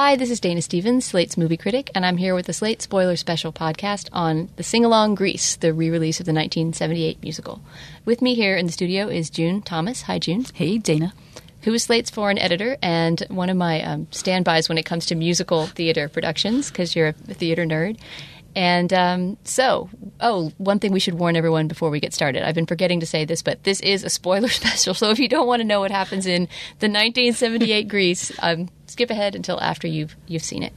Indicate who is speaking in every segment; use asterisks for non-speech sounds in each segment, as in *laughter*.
Speaker 1: Hi, this is Dana Stevens, Slate's movie critic, and I'm here with the Slate Spoiler Special podcast on the sing along Grease, the re release of the 1978 musical. With me here in the studio is June Thomas. Hi, June.
Speaker 2: Hey, Dana.
Speaker 1: Who is Slate's foreign editor and one of my um, standbys when it comes to musical theater productions, because you're a theater nerd. And um, so, oh, one thing we should warn everyone before we get started. I've been forgetting to say this, but this is a spoiler *laughs* special. So if you don't want to know what happens in the 1978 Grease, um, skip ahead until after you've you've seen it.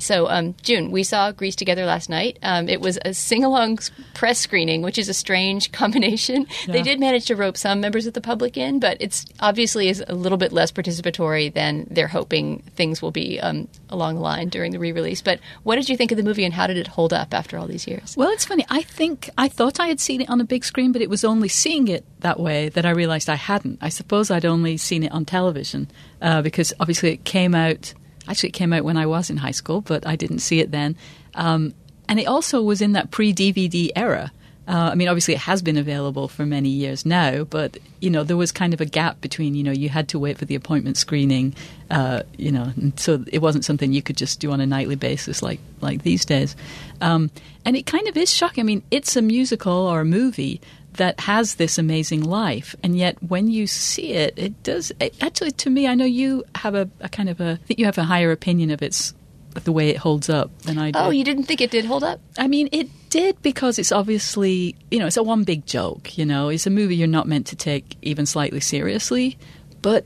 Speaker 1: So, um, June, we saw Grease together last night. Um, it was a sing along press screening, which is a strange *laughs* combination.
Speaker 2: Yeah.
Speaker 1: They did manage to rope some members of the public in, but it's obviously is a little bit less participatory than they're hoping things will be um, along the line during the re release. But what did you think of the movie and how did it hold up after all these years?
Speaker 2: Well, it's funny. I think I thought I had seen it on a big screen, but it was only seeing it that way that I realized I hadn't. I suppose I'd only seen it on television uh, because obviously it came out. Actually, it came out when I was in high school, but I didn't see it then. Um, and it also was in that pre DVD era. Uh, I mean, obviously, it has been available for many years now, but you know, there was kind of a gap between. You know, you had to wait for the appointment screening. Uh, you know, so it wasn't something you could just do on a nightly basis like like these days. Um, and it kind of is shocking. I mean, it's a musical or a movie that has this amazing life, and yet when you see it, it does. It, actually, to me, I know you have a, a kind of a. I think you have a higher opinion of its the way it holds up than I do.
Speaker 1: Oh, you didn't think it did hold up?
Speaker 2: I mean, it did because it's obviously, you know, it's a one big joke, you know. It's a movie you're not meant to take even slightly seriously. But,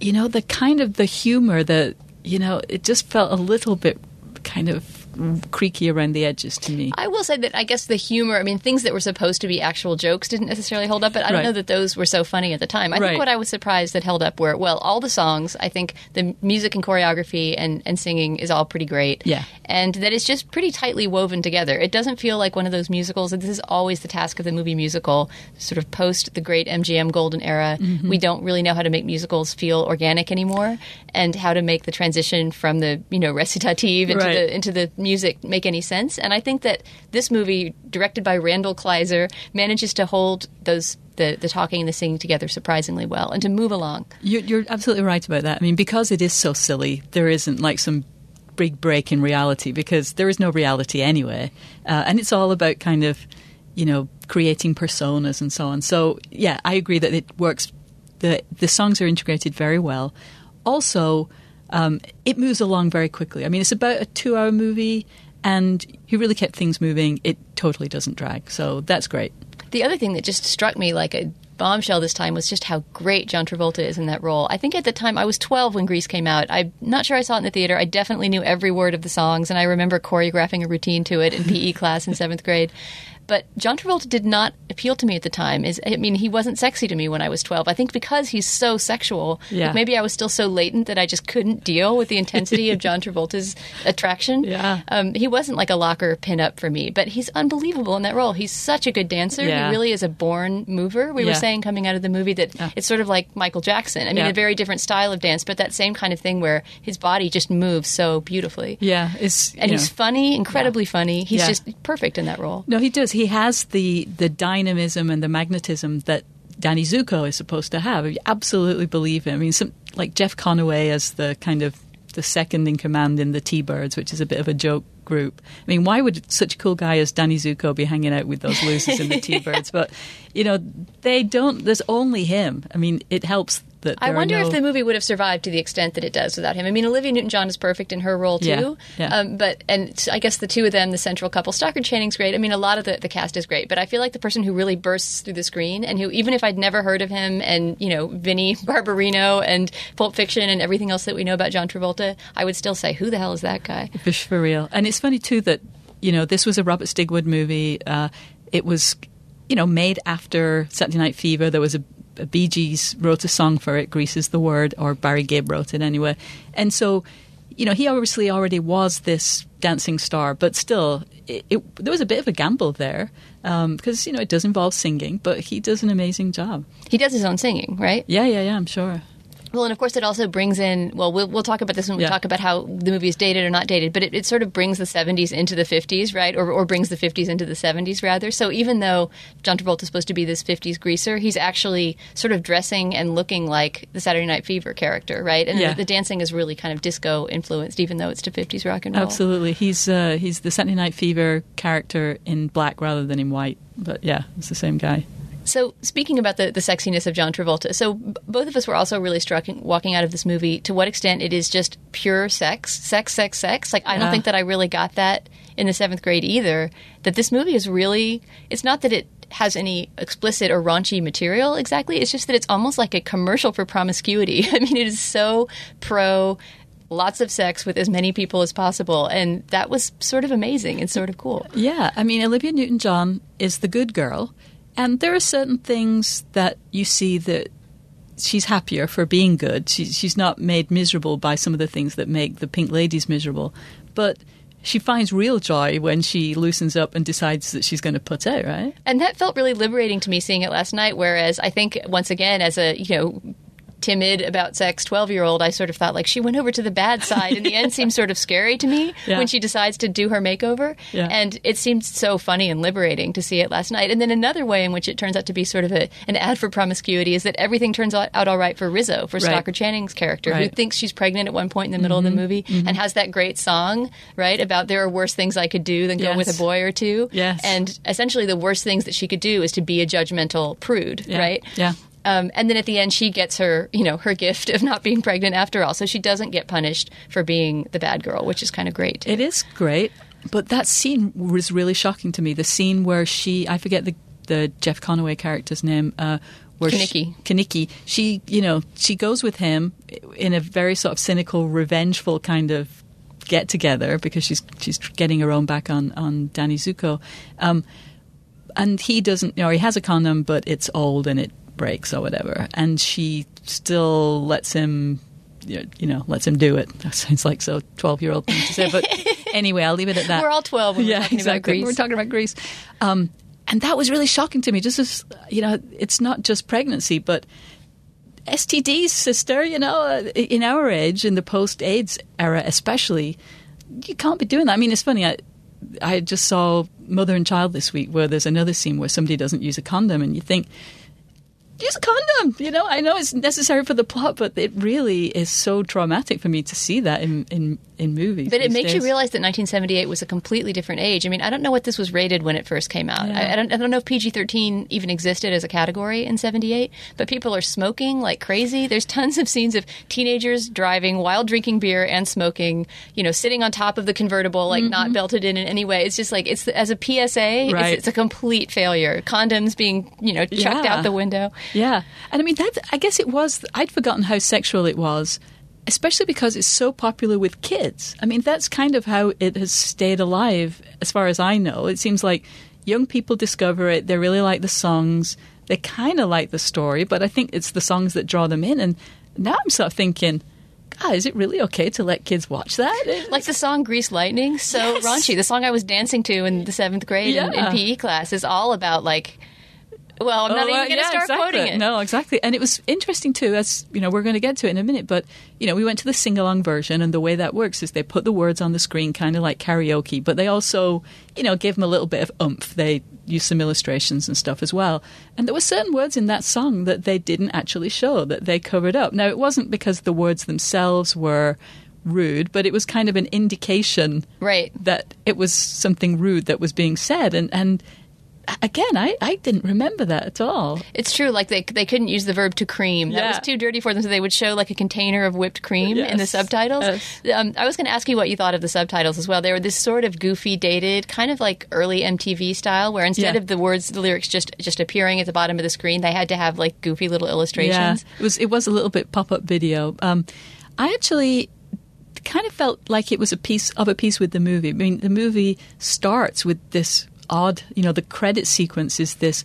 Speaker 2: you know, the kind of the humor that, you know, it just felt a little bit kind of creaky around the edges to me.
Speaker 1: I will say that I guess the humor, I mean, things that were supposed to be actual jokes didn't necessarily hold up, but I don't
Speaker 2: Right.
Speaker 1: know that those were so funny at the time. I
Speaker 2: Right.
Speaker 1: think what I was surprised that held up were, well, all the songs, I think the music and choreography and, and singing is all pretty great.
Speaker 2: Yeah.
Speaker 1: And that it's just pretty tightly woven together. It doesn't feel like one of those musicals, and this is always the task of the movie musical, sort of post the great MGM golden era.
Speaker 2: Mm-hmm.
Speaker 1: We don't really know how to make musicals feel organic anymore and how to make the transition from the, you know, *laughs* recitative into
Speaker 2: Right.
Speaker 1: the into the music make any sense. And I think that this movie, directed by Randall Kleiser, manages to hold those the, the talking and the singing together surprisingly well and to move along.
Speaker 2: You're, you're absolutely right about that. I mean, because it is so silly, there isn't like some big break in reality because there is no reality anyway. Uh, and it's all about kind of, you know, creating personas and so on. So, yeah, I agree that it works. The, the songs are integrated very well. Also, um, it moves along very quickly. I mean, it's about a two hour movie, and he really kept things moving. It totally doesn't drag. So that's great.
Speaker 1: The other thing that just struck me like a bombshell this time was just how great John Travolta is in that role. I think at the time I was 12 when Grease came out. I'm not sure I saw it in the theater. I definitely knew every word of the songs, and I remember choreographing a routine to it in PE *laughs* class in seventh grade. But John Travolta did not appeal to me at the time. Is I mean, he wasn't sexy to me when I was 12. I think because he's so sexual,
Speaker 2: Yeah.
Speaker 1: like maybe I was still so latent that I just couldn't deal with the intensity of John *laughs* Travolta's attraction.
Speaker 2: Yeah.
Speaker 1: Um, he wasn't like a locker pinup for me, but he's unbelievable in that role. He's such a good dancer.
Speaker 2: Yeah.
Speaker 1: He really is a born mover. We were saying coming out of the movie that
Speaker 2: Yeah.
Speaker 1: it's sort of like Michael Jackson. I mean,
Speaker 2: Yeah.
Speaker 1: a very different style of dance, but that same kind of thing where his body just moves so beautifully.
Speaker 2: Yeah, it's
Speaker 1: And he's
Speaker 2: know.
Speaker 1: funny, incredibly funny. He's
Speaker 2: Yeah.
Speaker 1: just perfect in that role.
Speaker 2: No, he does. He has the the dynamism and the magnetism that Danny Zuko is supposed to have. You absolutely believe him. I mean, some, like Jeff Conaway as the kind of the second in command in the T-Birds, which is a bit of a joke group. I mean, why would such a cool guy as Danny Zuko be hanging out with those losers in the *laughs* T-Birds? But you know, they don't. There's only him. I mean, it helps that
Speaker 1: I wonder
Speaker 2: no-
Speaker 1: if the movie would have survived to the extent that it does without him. I mean, Olivia Newton-John is perfect in her role too.
Speaker 2: Yeah, yeah.
Speaker 1: Um, but and I guess the two of them, the central couple, Stockard Channing's great. I mean, a lot of the, the cast is great. But I feel like the person who really bursts through the screen and who, even if I'd never heard of him, and you know, Vinny *laughs* Barbarino and Pulp Fiction and everything else that we know about John Travolta, I would still say, who the hell is that guy?
Speaker 2: Fish for real. And it's funny too that you know this was a Robert Stigwood movie. Uh, it was you know made after Saturday Night Fever. There was a Bee Gees wrote a song for it. Grease is the word, or Barry Gibb wrote it anyway. And so you know he obviously already was this dancing star, but still. It, it, there was a bit of a gamble there um, because you know it does involve singing, but he does an amazing job.
Speaker 1: He does his own singing, right?
Speaker 2: Yeah, yeah, yeah. I'm sure.
Speaker 1: Well, and of course, it also brings in. Well, we'll, we'll talk about this when we
Speaker 2: Yeah.
Speaker 1: talk about how the movie is dated or not dated. But it, it sort of brings the '70s into the '50s, right? Or, or brings the '50s into the '70s, rather. So even though John Travolta is supposed to be this '50s greaser, he's actually sort of dressing and looking like the Saturday Night Fever character, right? And
Speaker 2: Yeah.
Speaker 1: the, the dancing is really kind of disco influenced, even though it's to '50s rock and roll.
Speaker 2: Absolutely, he's uh, he's the Saturday Night Fever character in black rather than in white. But yeah, it's the same guy.
Speaker 1: So, speaking about the, the sexiness of John Travolta, so b- both of us were also really struck in- walking out of this movie to what extent it is just pure sex, sex, sex, sex. Like, I don't
Speaker 2: Yeah.
Speaker 1: think that I really got that in the seventh grade either. That this movie is really, it's not that it has any explicit or raunchy material exactly, it's just that it's almost like a commercial for promiscuity. *laughs* I mean, it is so pro. Lots of sex with as many people as possible, and that was sort of amazing and sort of cool.
Speaker 2: Yeah, I mean, Olivia Newton John is the good girl, and there are certain things that you see that she's happier for being good. She's she's not made miserable by some of the things that make the Pink Ladies miserable, but she finds real joy when she loosens up and decides that she's going to put out, right?
Speaker 1: And that felt really liberating to me seeing it last night. Whereas I think once again, as a you know timid about sex 12 year old i sort of thought like she went over to the bad *laughs* side and the end seems sort of scary to me
Speaker 2: Yeah.
Speaker 1: when she decides to do her makeover
Speaker 2: Yeah.
Speaker 1: and it seemed so funny and liberating to see it last night and then another way in which it turns out to be sort of a, an ad for promiscuity is that everything turns out, out all right for rizzo for
Speaker 2: Right.
Speaker 1: Stockard Channing's character who
Speaker 2: Right. Mm-hmm.
Speaker 1: thinks she's pregnant at one point in the middle of the movie and has that great song right about there are worse things i could do than go with a boy or two
Speaker 2: Yes.
Speaker 1: and essentially the worst things that she could do is to be a judgmental prude,
Speaker 2: Yeah.
Speaker 1: right?
Speaker 2: Yeah.
Speaker 1: Um, and then at the end, she gets her, you know, her gift of not being pregnant after all. So she doesn't get punished for being the bad girl, which is kind of great.
Speaker 2: It is great, but that scene was really shocking to me. The scene where she, I forget the the Jeff Conaway character's name, uh, where
Speaker 1: Kenickie.
Speaker 2: She, Kenickie, she, you know, she goes with him in a very sort of cynical, revengeful kind of get together because she's she's getting her own back on on Danny Zuko, um, and he doesn't, you know, he has a condom, but it's old and it breaks or whatever, and she still lets him you know, lets him do it. *laughs* That sounds like so twelve year old thing to say, but *laughs* anyway, I'll leave it at that.
Speaker 1: We're all 12 when we're
Speaker 2: yeah,
Speaker 1: talking about
Speaker 2: exactly. We're talking about Grease, um, and that was really shocking to me. Just as you know, it's not just pregnancy, but STDs, sister. You know, uh, in our age, in the post-AIDS era, especially, you can't be doing that. I mean, it's funny. I, I just saw Mother and Child this week, where there's another scene where somebody doesn't use a condom, and you think use a condom. You know, I know it's necessary for the plot, but it really is so traumatic for me to see that in in, in movies.
Speaker 1: But it makes you realize that 1978 was a completely different age. I mean, I don't know what this was rated when it first came out.
Speaker 2: Yeah.
Speaker 1: I, I, don't, I don't know if PG-13 even existed as a category in 78, but people are smoking like crazy. There's tons of scenes of teenagers driving while drinking beer and smoking, you know, sitting on top of the convertible, like not mm-hmm. belted in in any way. It's just like, it's as a PSA, it's, it's a complete failure. Condoms being, you know, chucked
Speaker 2: Yeah.
Speaker 1: out the window.
Speaker 2: Yeah, and I mean that. I guess it was. I'd forgotten how sexual it was, especially because it's so popular with kids. I mean, that's kind of how it has stayed alive, as far as I know. It seems like young people discover it. They really like the songs. They kind of like the story, but I think it's the songs that draw them in. And now I'm sort of thinking. God, is it really okay to let kids watch that?
Speaker 1: Like the song Grease Lightning, so
Speaker 2: Yes.
Speaker 1: raunchy. The song I was dancing to in the seventh grade in, in PE class is all about like. Well, I'm not
Speaker 2: Oh,
Speaker 1: even
Speaker 2: uh,
Speaker 1: going to
Speaker 2: yeah,
Speaker 1: start
Speaker 2: exactly.
Speaker 1: quoting it.
Speaker 2: No, exactly. And it was interesting too, as you know, we're going to get to it in a minute, but you know, we went to the sing along version and the way that works is they put the words on the screen kind of like karaoke, but they also, you know, give them a little bit of oomph. They use some illustrations and stuff as well. And there were certain words in that song that they didn't actually show, that they covered up. Now, it wasn't because the words themselves were rude, but it was kind of an indication
Speaker 1: Right.
Speaker 2: that it was something rude that was being said and and again I, I didn't remember that at all
Speaker 1: It's true. Like they they couldn't use the verb to cream. That
Speaker 2: Yeah.
Speaker 1: was too dirty for them. So they would show like a container of whipped cream in the
Speaker 2: Yes.
Speaker 1: subtitles. Um, I was going to ask you what you thought of the subtitles as well. They were this sort of goofy, dated, kind of like early MTV style, where instead
Speaker 2: Yeah.
Speaker 1: of the words, the lyrics just just appearing at the bottom of the screen, they had to have like goofy little illustrations.
Speaker 2: Yeah, it was it was a little bit pop up video. Um, I actually kind of felt like it was a piece of a piece with the movie. I mean, the movie starts with this odd, you know, the credit sequence is this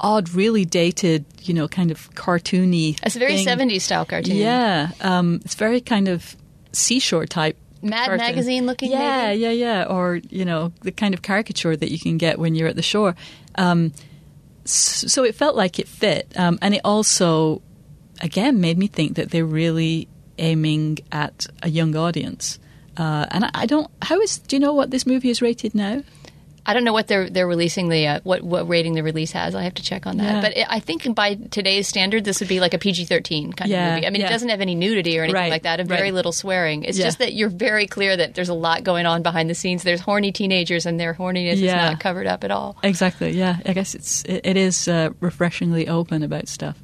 Speaker 2: odd, really dated, you know, kind of cartoony.
Speaker 1: It's a very
Speaker 2: thing.
Speaker 1: 70s style cartoon.
Speaker 2: Yeah, um, it's very kind of seashore type.
Speaker 1: Mad
Speaker 2: cartoon.
Speaker 1: Magazine looking,
Speaker 2: Yeah,
Speaker 1: maybe?
Speaker 2: yeah, yeah. Or you know, the kind of caricature that you can get when you're at the shore. Um, so it felt like it fit, um, and it also again made me think that they're really aiming at a young audience. Uh, and I, I don't. How is? Do you know what this movie is rated now?
Speaker 1: I don't know what they're they're releasing the uh, what what rating the release has. I have to check on that.
Speaker 2: Yeah.
Speaker 1: But it, I think by today's standard, this would be like a PG thirteen kind
Speaker 2: Yeah,
Speaker 1: of movie. I mean,
Speaker 2: yeah.
Speaker 1: it doesn't have any nudity or anything
Speaker 2: Right,
Speaker 1: like that, and very
Speaker 2: right.
Speaker 1: little swearing. It's just that you're very clear that there's a lot going on behind the scenes. There's horny teenagers, and their horniness is not covered up at all.
Speaker 2: Exactly. Yeah. I guess it's it, it is uh, refreshingly open about stuff.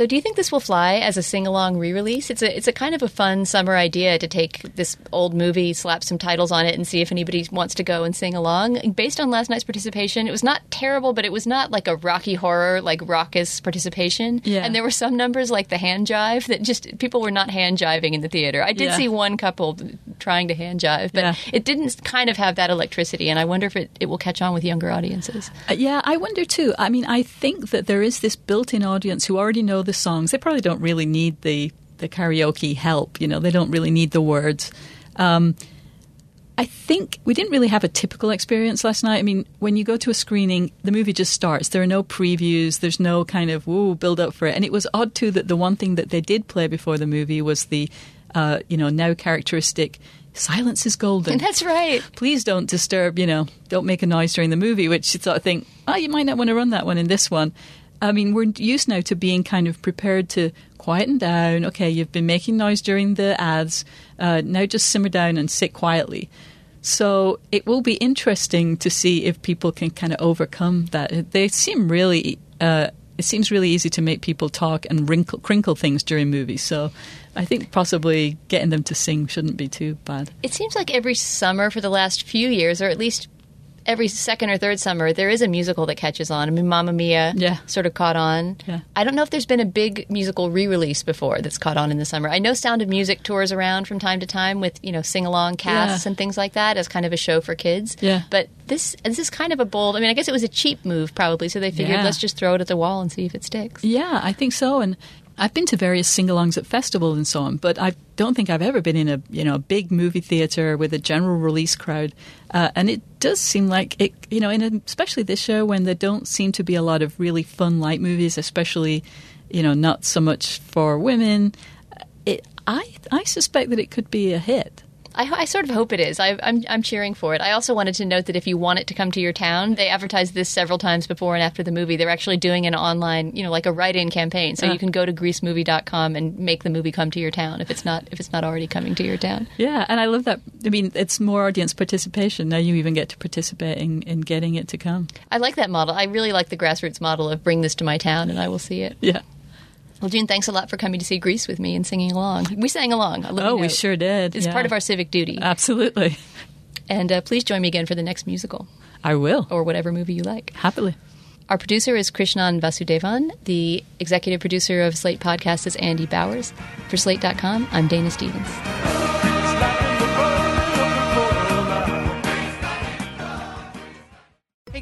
Speaker 1: So, do you think this will fly as a sing along re release? It's a it's a kind of a fun summer idea to take this old movie, slap some titles on it, and see if anybody wants to go and sing along. Based on last night's participation, it was not terrible, but it was not like a Rocky Horror like raucous participation.
Speaker 2: Yeah.
Speaker 1: And there were some numbers like the hand jive that just people were not hand jiving in the theater. I did
Speaker 2: Yeah.
Speaker 1: see one couple trying to hand jive, but
Speaker 2: Yeah.
Speaker 1: it didn't kind of have that electricity. And I wonder if it, it will catch on with younger audiences.
Speaker 2: Uh, yeah, I wonder too. I mean, I think that there is this built-in audience who already know the songs. They probably don't really need the the karaoke help. You know, they don't really need the words. Um, I think we didn't really have a typical experience last night. I mean, when you go to a screening, the movie just starts. There are no previews. There's no kind of woo build up for it. And it was odd too that the one thing that they did play before the movie was the, uh, you know, now characteristic "Silence is golden." *laughs*
Speaker 1: That's right.
Speaker 2: please don't disturb, you know, don't make a noise during the movie, which you sort of think, oh, you might not want to run that one in this one. I mean, we're used now to being kind of prepared to quieten down. Okay, you've been making noise during the ads. Uh, now just simmer down and sit quietly. So it will be interesting to see if people can kind of overcome that. They seem really. Uh, it seems really easy to make people talk and wrinkle, crinkle things during movies. So I think possibly getting them to sing shouldn't be too bad.
Speaker 1: It seems like every summer for the last few years, or at least every second or third summer, there is a musical that catches on. I mean, Mamma Mia
Speaker 2: Yeah.
Speaker 1: sort of caught on.
Speaker 2: Yeah.
Speaker 1: I don't know if there's been a big musical re-release before that's caught on in the summer. I know Sound of Music tours around from time to time with you know sing-along casts
Speaker 2: Yeah.
Speaker 1: and things like that as kind of a show for kids.
Speaker 2: Yeah.
Speaker 1: But this this is kind of a bold. I mean, I guess it was a cheap move probably, so they figured
Speaker 2: Yeah.
Speaker 1: let's just throw it at the wall and see if it sticks.
Speaker 2: Yeah, I think so. And I've been to various sing-alongs at festivals and so on, but I don't think I've ever been in a you know a big movie theater with a general release crowd. Uh, and it does seem like it, you know, especially this show when there don't seem to be a lot of really fun light movies, especially you know not so much for women. It, I I suspect that it could be a hit.
Speaker 1: I, I sort of hope it is. I, I'm, I'm cheering for it. I also wanted to note that if you want it to come to your town, they advertised this several times before and after the movie. They're actually doing an online, you know, like a write-in campaign. So
Speaker 2: Uh.
Speaker 1: you can go to greasemovie.com and make the movie come to your town if it's not if it's not already coming to your town.
Speaker 2: Yeah, and I love that. I mean, it's more audience participation now. You even get to participate in, in getting it to come.
Speaker 1: I like that model. I really like the grassroots model of bring this to my town and I will see it.
Speaker 2: Yeah.
Speaker 1: Well, June, thanks a lot for coming to see Grease with me and singing along. We sang along. I'll let you
Speaker 2: Oh, we sure did.
Speaker 1: It's
Speaker 2: yeah.
Speaker 1: part of our civic duty.
Speaker 2: Absolutely.
Speaker 1: and uh, please join me again for the next musical
Speaker 2: I will.
Speaker 1: or whatever movie you like.
Speaker 2: Happily.
Speaker 1: Our producer is Krishnan Vasudevan. The executive producer of Slate Podcast is Andy Bowers. For Slate.com, I'm Dana Stevens.